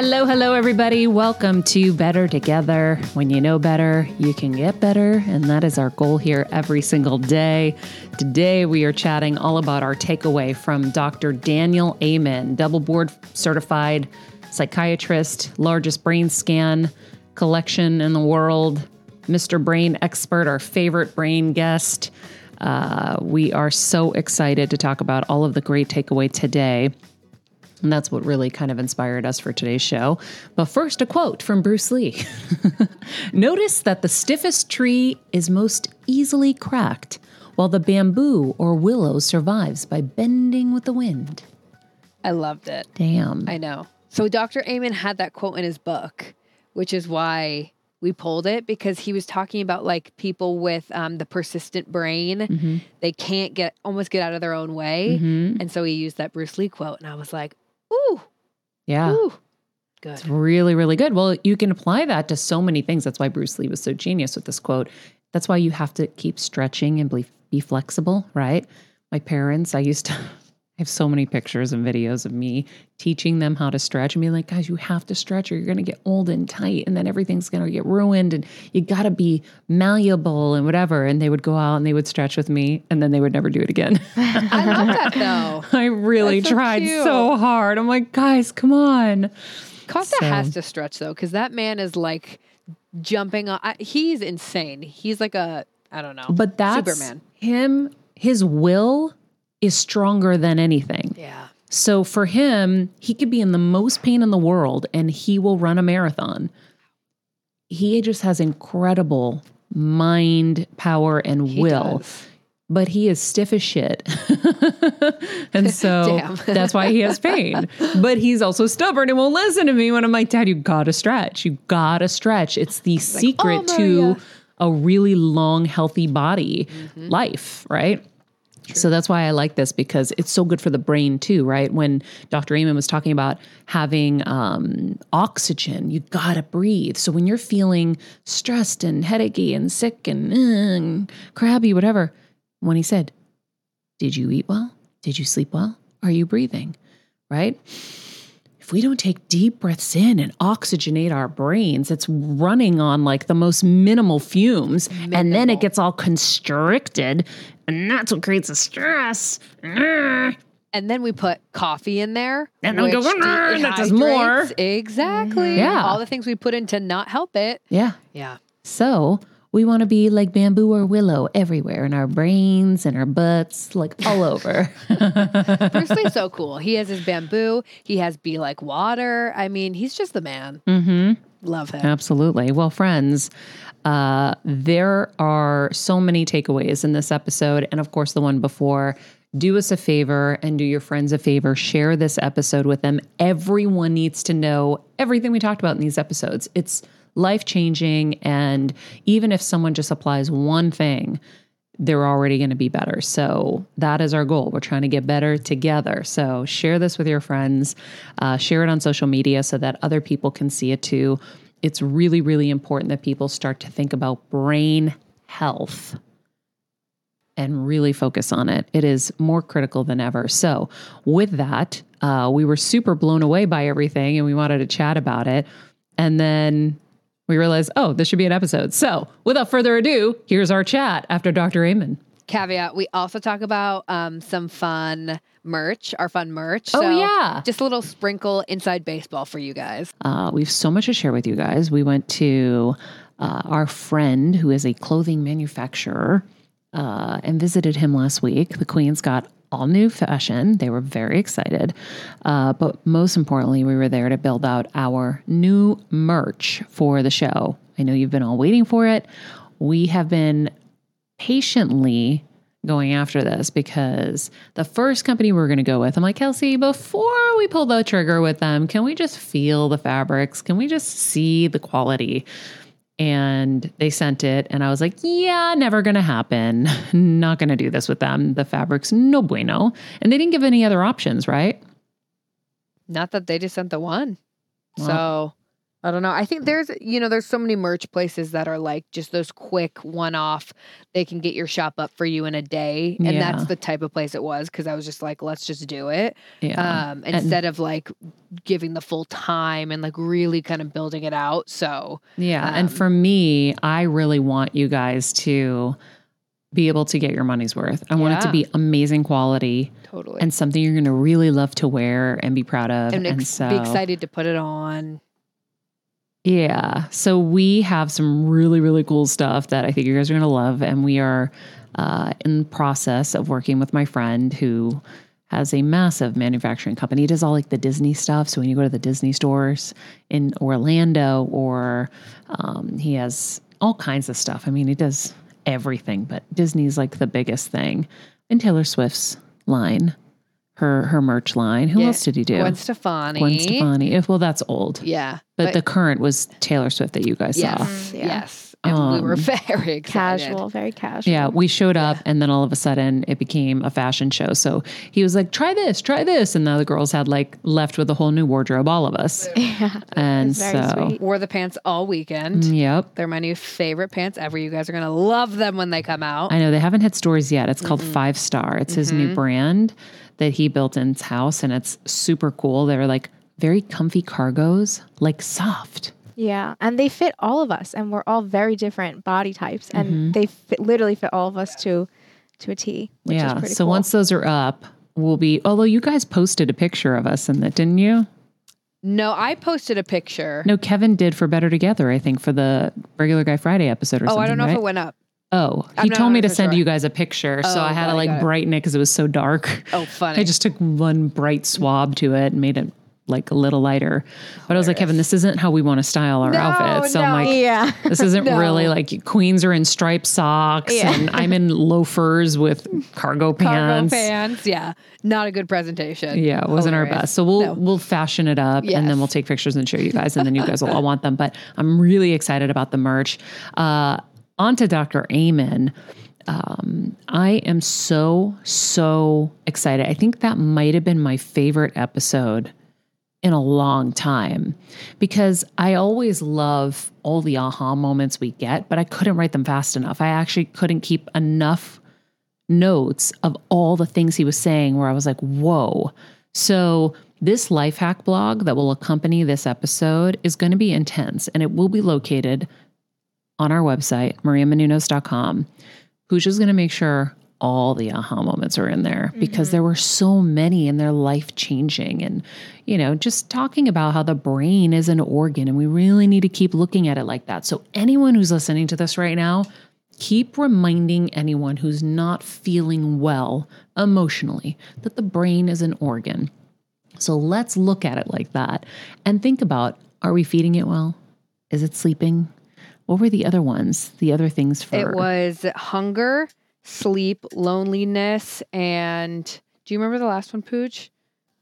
Hello, hello, everybody. Welcome to Better Together. When you know better, you can get better. And that is our goal here every single day. Today, we are chatting all about our takeaway from Dr. Daniel Amen, double board certified psychiatrist, largest brain scan collection in the world, Mr. Brain expert, our favorite brain guest. Uh, we are so excited to talk about all of the great takeaway today. And that's what really kind of inspired us for today's show. But first, a quote from Bruce Lee Notice that the stiffest tree is most easily cracked, while the bamboo or willow survives by bending with the wind. I loved it. Damn. I know. So Dr. Amen had that quote in his book, which is why we pulled it because he was talking about like people with um, the persistent brain. Mm-hmm. They can't get almost get out of their own way. Mhm. And so he used that Bruce Lee quote. And I was like, ooh, Yeah. ooh, good. It's really, really good. Well, you can apply that to so many things. That's why Bruce Lee was so genius with this quote. That's why you have to keep stretching and be, be flexible, right? My parents, I used to I have so many pictures and videos of me teaching them how to stretch and be like, guys, you have to stretch or you're going to get old and tight and then everything's going to get ruined and you got to be malleable and whatever. And they would go out and they would stretch with me and then they would never do it again. I love that though. I really so tried cute. so hard. I'm like, guys, come on. Costa So- has to stretch though, because that man is like jumping on. I, he's insane. He's like a, I don't know, But that's Superman. him, his will is stronger than anything. Yeah. So for him, he could be in the most pain in the world and he will run a marathon. He just has incredible mind power and He will. does. But he is stiff as shit. and so that's why he has pain. But he's also stubborn and won't listen to me when I'm like, Dad, you gotta stretch. You gotta stretch. It's the secret "Oh, to a really long, healthy body mm-hmm. life, right? So that's why I like this because it's so good for the brain too, right? When Dr. Amen was talking about having um, oxygen, you gotta breathe. So when you're feeling stressed and headachy and sick and mm, crabby, whatever, when he said, Did you eat well? Did you sleep well? Are you breathing? Right? If we don't take deep breaths in and oxygenate our brains, it's running on like the most minimal fumes. And then it gets all constricted. And that's what creates the stress. Mm. And then we put coffee in there. And then we go, "Ah, that does more." Exactly. Yeah. All the things we put in to not help it. Yeah. Yeah. So we want to be like bamboo or willow everywhere in our brains and our butts, like all over. Bruce Lee's so cool. He has his bamboo. He has Be Like Water. I mean, he's just the man. mm-hmm. Love him. Absolutely. Well, friends, uh, there are so many takeaways in this episode, and of course, the one before. Do us a favor and do your friends a favor. Share this episode with them. Everyone needs to know everything we talked about in these episodes. It's life changing. And even if someone just applies one thing, they're already going to be better. So that is our goal. We're trying to get better together. So share this with your friends, uh, share it on social media so that other people can see it too. It's really, really important that people start to think about brain health and really focus on it. It is more critical than ever. So, with that, uh, we were super blown away by everything and we wanted to chat about it. And then we realized, oh, this should be an episode. So, without further ado, here's our chat after Dr. Amen. Caveat: We also talk about um, some fun merch, our fun merch. Oh, So yeah. just a little sprinkle inside baseball for you guys. Uh, we have so much to share with you guys. We went to uh, our friend who is a clothing manufacturer uh, and visited him last week. The Queens got all new fashion. They were very excited. Uh, but most importantly, we were there to build out our new merch for the show. I know you've been all waiting for it. We have been patiently going after this because the first company we are going to go with, I'm like, Kelsey, before we pull the trigger with them, can we just feel the fabrics? Can we just see the quality? And they sent it, and I was like, yeah, never to happen. Not to do this with them. The fabric's no bueno. And they didn't give any other options, right? Not that they just sent the one. Well. so I don't know. I think there's, you know, there's so many merch places that are like just those quick one off. They can get your shop up for you in a day. And Yeah. that's the type of place it was because I was just like, let's just do it. Yeah. Um, instead of like giving the full time and like really kind of building it out. So Yeah. and Um, for me, I really want you guys to be able to get your money's worth. I want it to be amazing quality totally. and something you're going to really love to wear and be proud of. and And, ex- so, be excited to put it on. Yeah. So we have some really, really cool stuff that I think you guys are going to love. And we are uh, in the process of working with my friend who has a massive manufacturing company. He does all like the Disney stuff. So when you go to the Disney stores in Orlando, or um, he has all kinds of stuff. I mean, he does everything, but Disney's like the biggest thing. And Taylor Swift's line, her her merch line. Who Yeah. else did he do? Gwen Stefani. Gwen Stefani. If well, that's old. Yeah. But, the current was Taylor Swift that you guys yes, saw. Mm, yeah. yes. And we were Um, very excited. Casual, very casual. Yeah, we showed up and then all of a sudden it became a fashion show. So he was like, try this, try this. And now the girls had like left with a whole new wardrobe, all of us. Yeah. And It's very so, sweet. Wore the pants all weekend. yep. They're my new favorite pants ever. You guys are gonna love them when they come out. I know they haven't hit stores yet. It's called Five Star. It's his new brand that he built in his house and it's super cool. They're like very comfy cargos, like soft. Yeah. And they fit all of us and we're all very different body types and Mm-hmm. they fit, literally fit all of us to to a T. Which yeah. Is pretty So cool. once those are up, we'll be, although you guys posted a picture of us in that, didn't you? No, I posted a picture. No, Kevin did for Better Together, I think, for the regular Guy Friday episode or oh, something. Oh, I don't know right? if it went up. Oh, I'm he told me to send sure. you guys a picture, so Oh, I had to like it. brighten it because it was so dark. Oh, funny. I just took one bright swab to it and made it like a little lighter. But I was like, Kevin, this isn't how we want to style our No, outfits. So I'm no. like, Yeah. this isn't No. really like queens are in striped socks Yeah. and I'm in loafers with cargo pants. Cargo pants. Yeah. Not a good presentation. Yeah, it wasn't our best. So we'll we'll fashion it up and then we'll take pictures and show you guys, and then you guys will all want them. But I'm really excited about the merch. Uh, on to Dr. Amen. Um, I am so so excited. I think that might have been my favorite episode in a long time because I always love all the aha moments we get, but I couldn't write them fast enough. I actually couldn't keep enough notes of all the things he was saying where I was like, whoa. So, this life hack blog that will accompany this episode is going to be intense and it will be located on our website, mariamenounos.com. Pooja's going to make sure all the aha moments are in there mm-hmm. because there were so many and they're life changing. And, you know, just talking about how the brain is an organ and we really need to keep looking at it like that. So, anyone who's listening to this right now, keep reminding anyone who's not feeling well emotionally that the brain is an organ. So let's look at it like that and think about are we feeding it well? Is it sleeping? What were the other ones? The other things for It was hunger, sleep, loneliness, and do you remember the last one, Pooch?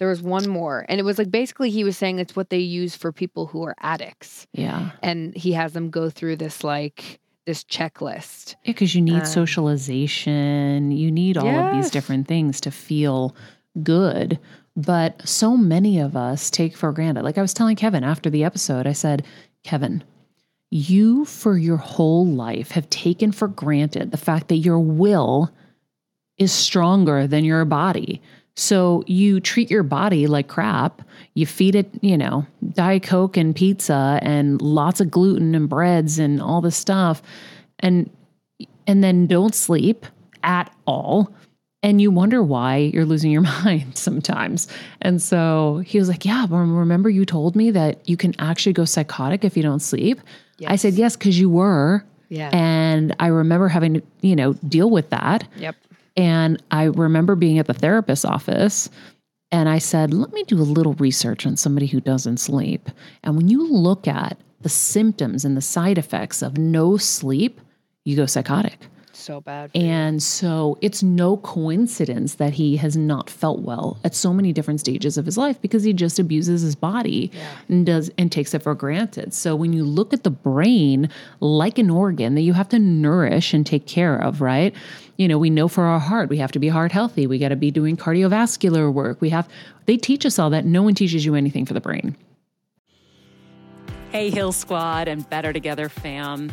There was one more. And it was like basically he was saying it's what they use for people who are addicts. Yeah. And he has them go through this like this checklist. Yeah, because you need Um, socialization. You need all of these different things to feel good. But so many of us take for granted. Like I was telling Kevin after the episode, I said, Kevin, you for your whole life have taken for granted the fact that your will is stronger than your body. So you treat your body like crap. You feed it, you know, Diet Coke and pizza and lots of gluten and breads and all this stuff. And and then don't sleep at all. And you wonder why you're losing your mind sometimes. And so he was like, Yeah, but remember you told me that you can actually go psychotic if you don't sleep? I said, Yes, because you were. Yeah. And I remember having to, you know, deal with that. Yep. And I remember being at the therapist's office and I said, let me do a little research on somebody who doesn't sleep. And when you look at the symptoms and the side effects of no sleep, you go psychotic. So bad. And so it's no coincidence that he has not felt well at so many different stages of his life because he just abuses his body and does and takes it for granted. So when you look at the brain like an organ that you have to nourish and take care of, right? You know, we know for our heart, we have to be heart healthy. We got to be doing cardiovascular work. We have they teach us all that. No one teaches you anything for the brain. Hey, Heal Squad and Better Together fam.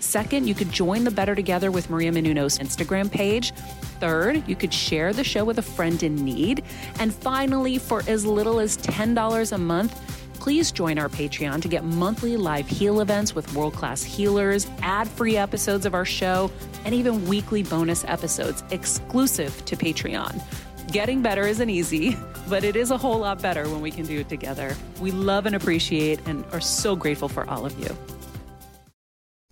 Second, you could join the Better Together with Maria Menounos Instagram page. Third, you could share the show with a friend in need. And finally, for as little as $10 a month, please join our Patreon to get monthly live heal events with world class healers, ad free episodes of our show, and even weekly bonus episodes exclusive to Patreon. Getting better isn't easy, but it is a whole lot better when we can do it together. We love and appreciate and are so grateful for all of you.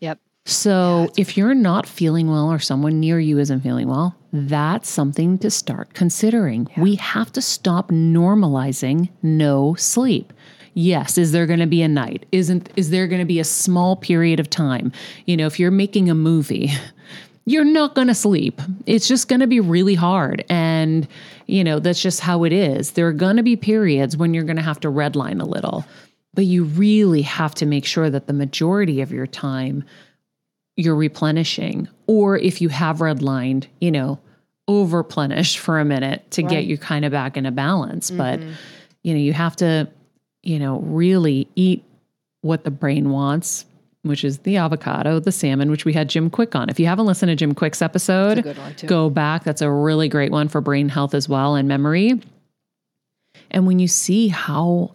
Yep. So, if you're not feeling well or someone near you isn't feeling well, that's something to start considering. We have to stop normalizing no sleep. Yes, is there going to be a night? Isn't is there going to be a small period of time? You know, if you're making a movie you're not going to sleep. It's just going to be really hard. And, you know, that's just how it is. There are going to be periods when you're going to have to redline a little, but you really have to make sure that the majority of your time you're replenishing. Or if you have redlined, you know, overplenish for a minute to get you kind of back in a balance. But, mm-hmm. you know, you have to, you know, really eat what the brain wants, which is the avocado, the salmon, which we had Jim Kwik on. If you haven't listened to Jim Kwik's episode, good one, too. go back. That's a really great one for brain health as well and memory. And when you see how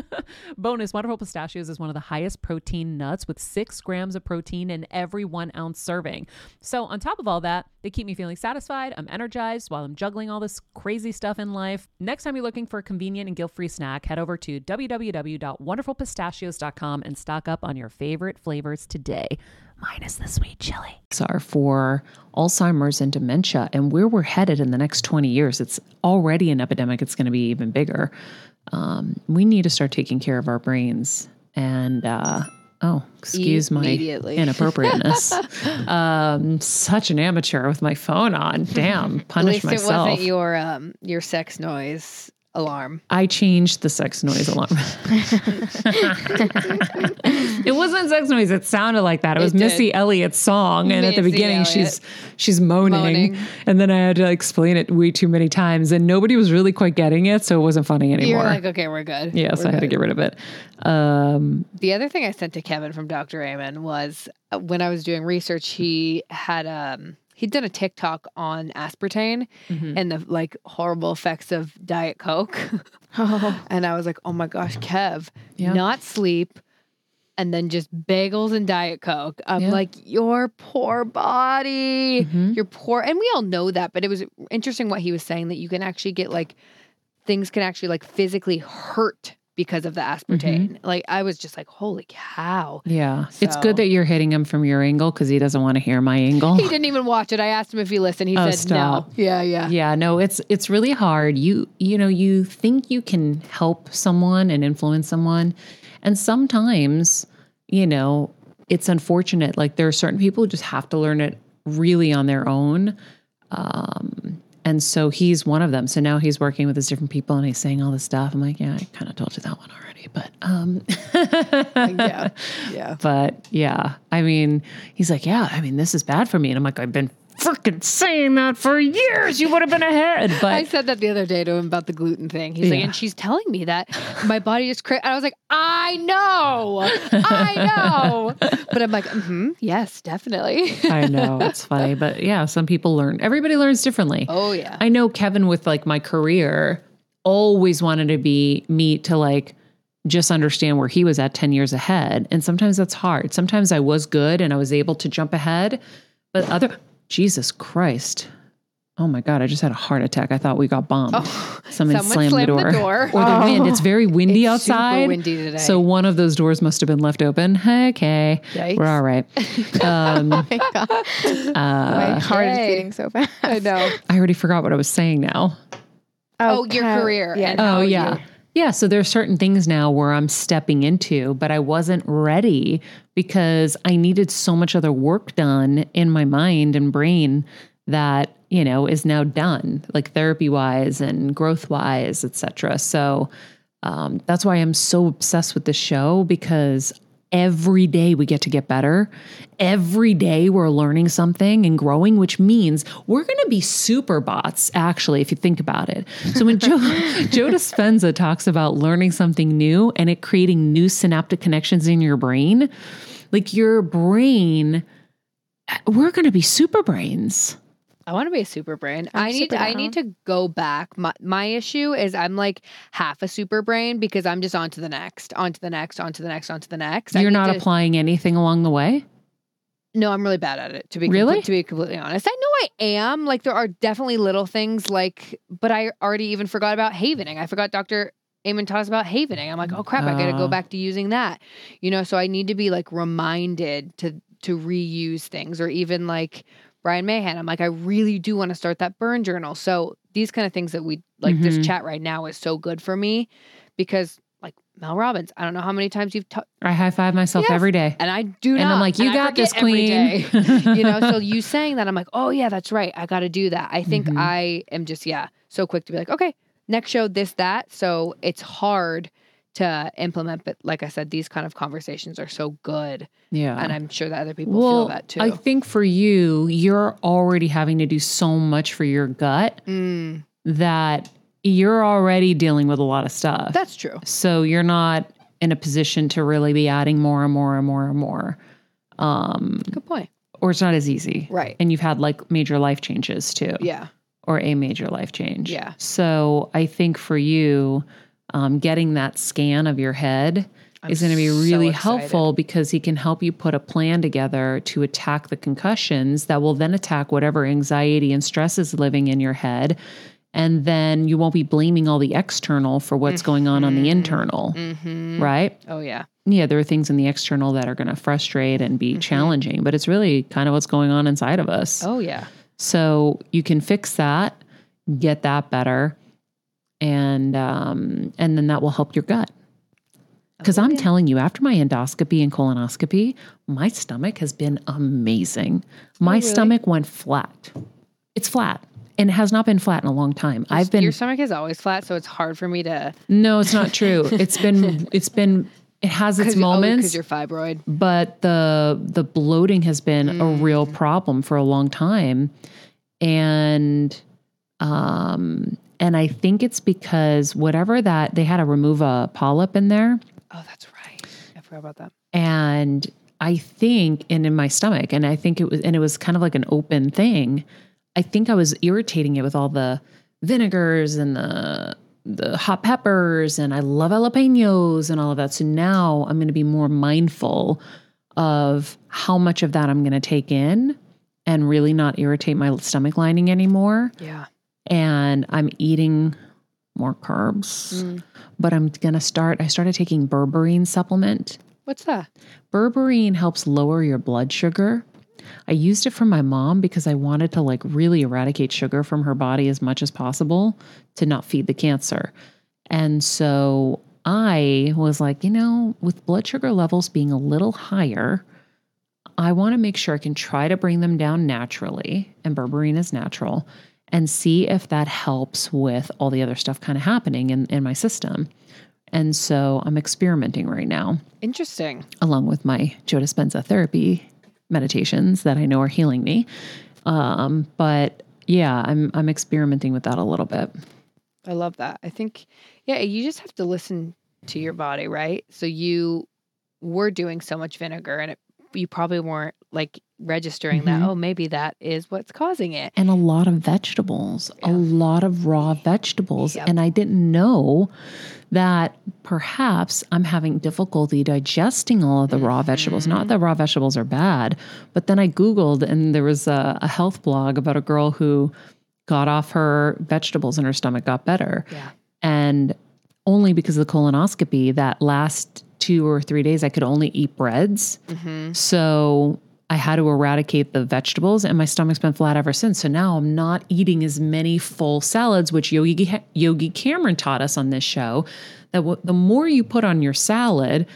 Bonus Wonderful Pistachios is one of the highest protein nuts with six grams of protein in every one ounce serving. So, on top of all that, they keep me feeling satisfied. I'm energized while I'm juggling all this crazy stuff in life. Next time you're looking for a convenient and guilt free snack, head over to www.wonderfulpistachios.com and stock up on your favorite flavors today, minus the sweet chili. are for Alzheimer's and dementia and where we're headed in the next 20 years. It's already an epidemic, it's going to be even bigger. Um, we need to start taking care of our brains. And, uh, oh, excuse my inappropriateness. um, such an amateur with my phone on. Damn, At punish least it wasn't your um your sex noise alarm. I changed the sex noise alarm. it wasn't sex noise. It sounded like that. It was did. Missy Elliott's song, and at the beginning, Elliott. she's she's moaning, Moaning. and then I had to explain it way too many times, and nobody was really quite getting it, so it wasn't funny anymore. You're like, okay, we're good. yeah, so I had to get rid of it. Um, The other thing I sent to Kevin from Dr. Amen was uh, when I was doing research, he had um he'd done a TikTok on aspartame Mm-hmm. and the like horrible effects of Diet Coke. Oh, and I was like, oh my gosh, Kev, Yeah. not sleep. And then just bagels and Diet Coke. I'm Yeah. like, your poor body. Mhm. You're poor. And we all know that, but it was interesting what he was saying that you can actually get like things can actually like physically hurt because of the aspartame. Like I was just like, holy cow. yeah, it's good that you're hitting him from your angle because he doesn't want to hear my angle. He didn't even watch it. I asked him if he listened. He Oh, said stop. no. Yeah, yeah. yeah no it's it's really hard you you know you think you can help someone and influence someone and sometimes you know it's unfortunate like there are certain people who just have to learn it really on their own um and so he's one of them so now he's working with his different people and he's saying all this stuff i'm like yeah i kind of told you that one already but um yeah. Yeah. but yeah i mean he's like yeah i mean this is bad for me and i'm like i've been freaking saying that for years you would have been ahead but I said that the other day to him about the gluten thing. He's like, and she's telling me that my body is cra I was like, I know, I know. but I'm like, mm-hmm, yes, definitely. I know it's funny, but yeah, some people learn. Everybody learns differently. oh yeah. I know Kevin with like my career always wanted to be me to like just understand where he was at 10 years ahead. And sometimes that's hard. Sometimes I was good and I was able to jump ahead, but other Jesus Christ. Oh my God, I just had a heart attack. I thought we got bombed. Oh, Someone, someone slammed, slammed the the door. door. Or the wind. It's very windy It's super outside. windy today. So one of those doors must have been left open. Okay. Yikes. We're all right. Um, Oh my god, my heart is beating so fast. I know. I already forgot what I was saying now. Oh, your career Yeah. Oh, yeah. you- Yeah. So there's certain things now where I'm stepping into, but I wasn't ready because I needed so much other work done in my mind and brain that, you know, is now done, like therapy wise and growth wise, et cetera. So um, that's why I'm so obsessed with the show because every day we get to get better. Every day we're learning something and growing, which means we're going to be super bots, actually, if you think about it. So when Joe, Joe Dispenza talks about learning something new and it creating new synaptic connections in your brain, like your brain, eh, we're going to be super brains. I want to be a super brain. I'm I need super I need to go back. My my issue is I'm like half a super brain because I'm just on to the next, on to the next, on to the next, on to the next. You're not to- applying anything along the way. No, I'm really bad at it. To be Really? to be completely honest, I know I am. Like there are definitely little things like, but I already even forgot about havening. I forgot Dr. Amen taught us about havening. I'm like, oh crap, I got to Ah. go back to using that. You know, so I need to be like reminded to to reuse things, or even like Brian Mahan. I'm like, I really do want to start that burn journal. So these kind of things that we like Mhm. this chat right now is so good for me because like Mel Robbins, I don't know how many times you've ta- I high five myself Yes. every day. and I do And not. I'm like, you got this, queen. you know, so you saying that, I'm like, oh yeah, that's right. I got to do that. I think Mhm. I am just yeah, so quick to be like, okay, next show, this that. So it's hard to implement, but like I said, these kind of conversations are so good, yeah. and I'm sure that other people well, feel that too. I think for you, you're already having to do so much for your gut Mm, that you're already dealing with a lot of stuff. that's true. so you're not in a position to really be adding more and more and more and more. Um, Good point. or it's not as easy. Right. And you've had like major life changes too. Yeah. or a major life change. Yeah. So I think for you, um, getting that scan of your head I'm is going to be really excited. helpful because he can help you put a plan together to attack the concussions that will then attack whatever anxiety and stress is living in your head. And then you won't be blaming all the external for what's going on on the internal, Mm-hmm. right? Oh yeah. Yeah, there are things in the external that are going to frustrate and be challenging, but it's really kind of what's going on inside of us. Oh yeah. So you can fix that, get that better, and um, and then that will help your gut. Because I'm telling you, after my endoscopy and colonoscopy, my stomach has been amazing. My really? stomach went flat. It's flat, and it has not been flat in a long time. I've been Your stomach is always flat, so it's hard for me to. no, it's not true. It's been it's been it has its Because moments, you're fibroid. but the the bloating has been a real problem for a long time and um and i think it's because whatever that they had to remove a polyp in there Oh, that's right. I forgot about that. and i think and in my stomach and i think it was and it was kind of like an open thing i think i was irritating it with all the vinegars and the the hot peppers and i love jalapenos and all of that so now i'm going to be more mindful of how much of that i'm going to take in and really not irritate my stomach lining anymore Yeah. And i'm eating more carbs Mm. but i'm going to start i started taking berberine supplement What's that? Berberine helps lower your blood sugar. I used it for my mom because I wanted to like really eradicate sugar from her body as much as possible to not feed the cancer. And so I was like, you know, with blood sugar levels being a little higher, I want to make sure I can try to bring them down naturally, and berberine is natural, and see if that helps with all the other stuff kind of happening in, in my system. And so I'm experimenting right now Interesting. along with my Joe Dispenza therapy meditations that I know are healing me. Um, but yeah, I'm I'm experimenting with that a little bit. I love that. I think, yeah, you just have to listen to your body, right? So you were doing so much vinegar and it, you probably weren't like registering that, Mhm. oh, maybe that is what's causing it. And a lot of vegetables, a lot of raw vegetables. Yep. And I didn't know that perhaps I'm having difficulty digesting all of the raw vegetables. Not that raw vegetables are bad, but then I Googled and there was a, a health blog about a girl who got off her vegetables and her stomach got better. Yeah. And only because of the colonoscopy, that last two or three days, I could only eat breads. Mm-hmm. So I had to eradicate the vegetables, and my stomach's been flat ever since. So now I'm not eating as many full salads, which Yogi Yogi Cameron taught us on this show. That w- the more you put on your salad,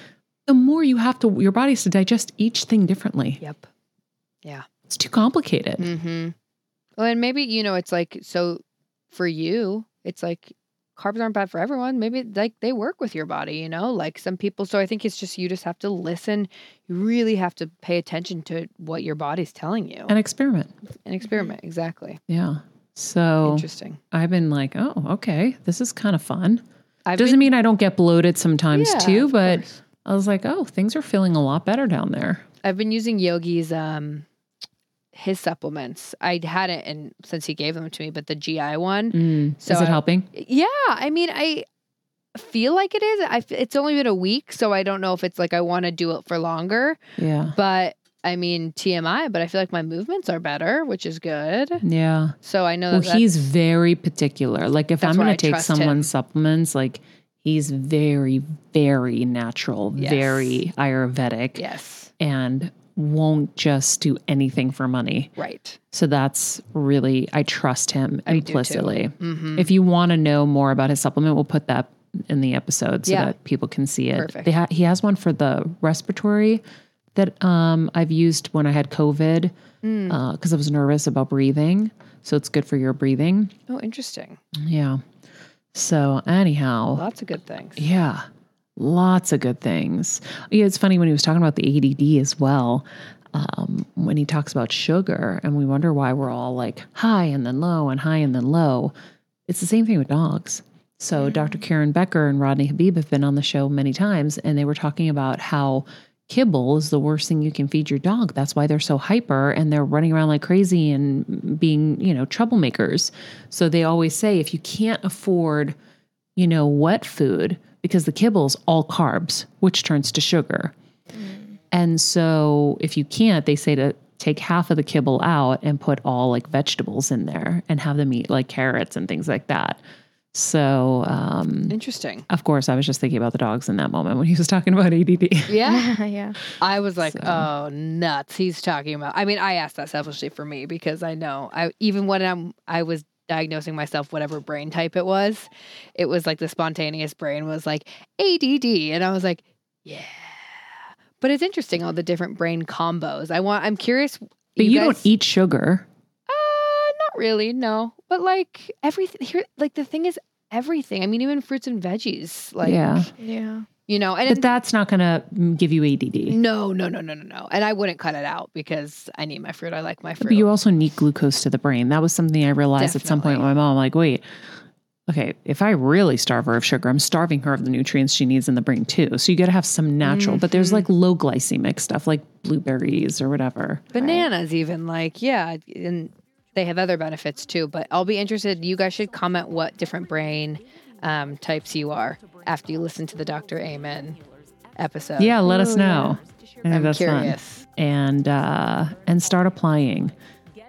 the more you have to your body's to digest each thing differently. Yep. Yeah. It's too complicated. Mm-hmm. Well, and maybe you know it's like so for you, it's like carbs aren't bad for everyone. Maybe like they work with your body, you know, like some people. So I think it's just you just have to listen. You really have to pay attention to what your body's telling you An experiment. An experiment. Exactly. Yeah. So Interesting. I've been like, oh, okay, this is kind of fun. I've Doesn't been- mean I don't get bloated sometimes Yeah, too, but. I was like, oh, things are feeling a lot better down there. I've been using Yogi's um his supplements. I had it and since he gave them to me, but the GI one. Mm. So is it I- helping? Yeah, I mean, I feel like it is. I it's only been a week, so I don't know if it's like I want to do it for longer. Yeah. But I mean, TMI. But I feel like my movements are better, which is good. Yeah. So I know that that's- he's very particular. Like if I'm going to take someone's him. supplements, like he's very, very natural, Yes. very Ayurvedic, yes, and won't just do anything for money. right. So that's really I trust him I implicitly. Mm-hmm. If you want to know more about his supplement, we'll put that in the episode so Yeah. that people can see it. Perfect. They ha- he has one for the respiratory that um, I've used when I had COVID Mm. because I was nervous about breathing. So it's good for your breathing. Oh, interesting. Yeah. So anyhow, Lots of good things. yeah, lots of good things. Yeah, it's funny when he was talking about the ADD as well. Um, when he talks about sugar, and we wonder why we're all like high and then low and high and then low. It's the same thing with dogs. So Dr. Karen Becker and Rodney Habib have been on the show many times, and they were talking about how kibble is the worst thing you can feed your dog. That's why they're so hyper and they're running around like crazy and being, you know, troublemakers. So they always say if you can't afford, you know, wet food, because the kibble's all carbs, which turns to sugar. And so if you can't, they say to take half of the kibble out and put all like vegetables in there and have them eat like carrots and things like that. So, um, Interesting. of course, I was just thinking about the dogs in that moment when he was talking about ADD. Yeah. yeah. I was like, So- oh, nuts. He's talking about. I mean, I asked that selfishly for me because I know I even when I'm I was diagnosing myself whatever brain type it was, it was like the spontaneous brain was like ADD, and I was like, yeah. But it's interesting all the different brain combos. I want. I'm curious. But you, don't eat sugar. Uh, not really. No, but like everything here. Like the thing is everything. I mean, even fruits and veggies. Like yeah. Yeah. You know, and But that's not going to give you ADD. no, no, no, no, no, no. And I wouldn't cut it out because I need my fruit. I like my fruit. But you also need glucose to the brain. That was something I realized at some point with my mom. Like, wait, okay, if I really starve her of sugar, I'm starving her of the nutrients she needs in the brain too. So you got to have some natural, but there's like mm-hmm. low glycemic stuff like blueberries or whatever. bananas even like yeah and they have other benefits too but i'll be interested you guys should comment what different brain um, types you are after you listen to the dr amen episode Yeah, let us know. I'm that's fun. curious And uh, and start applying,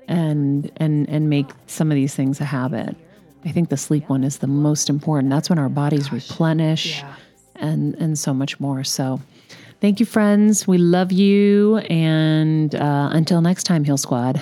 and and and make some of these things a habit. I think the sleep one is the most important. That's when our bodies replenish. yeah and and so much more. So, thank you, friends. We love you, and uh, until next time, Heal Squad.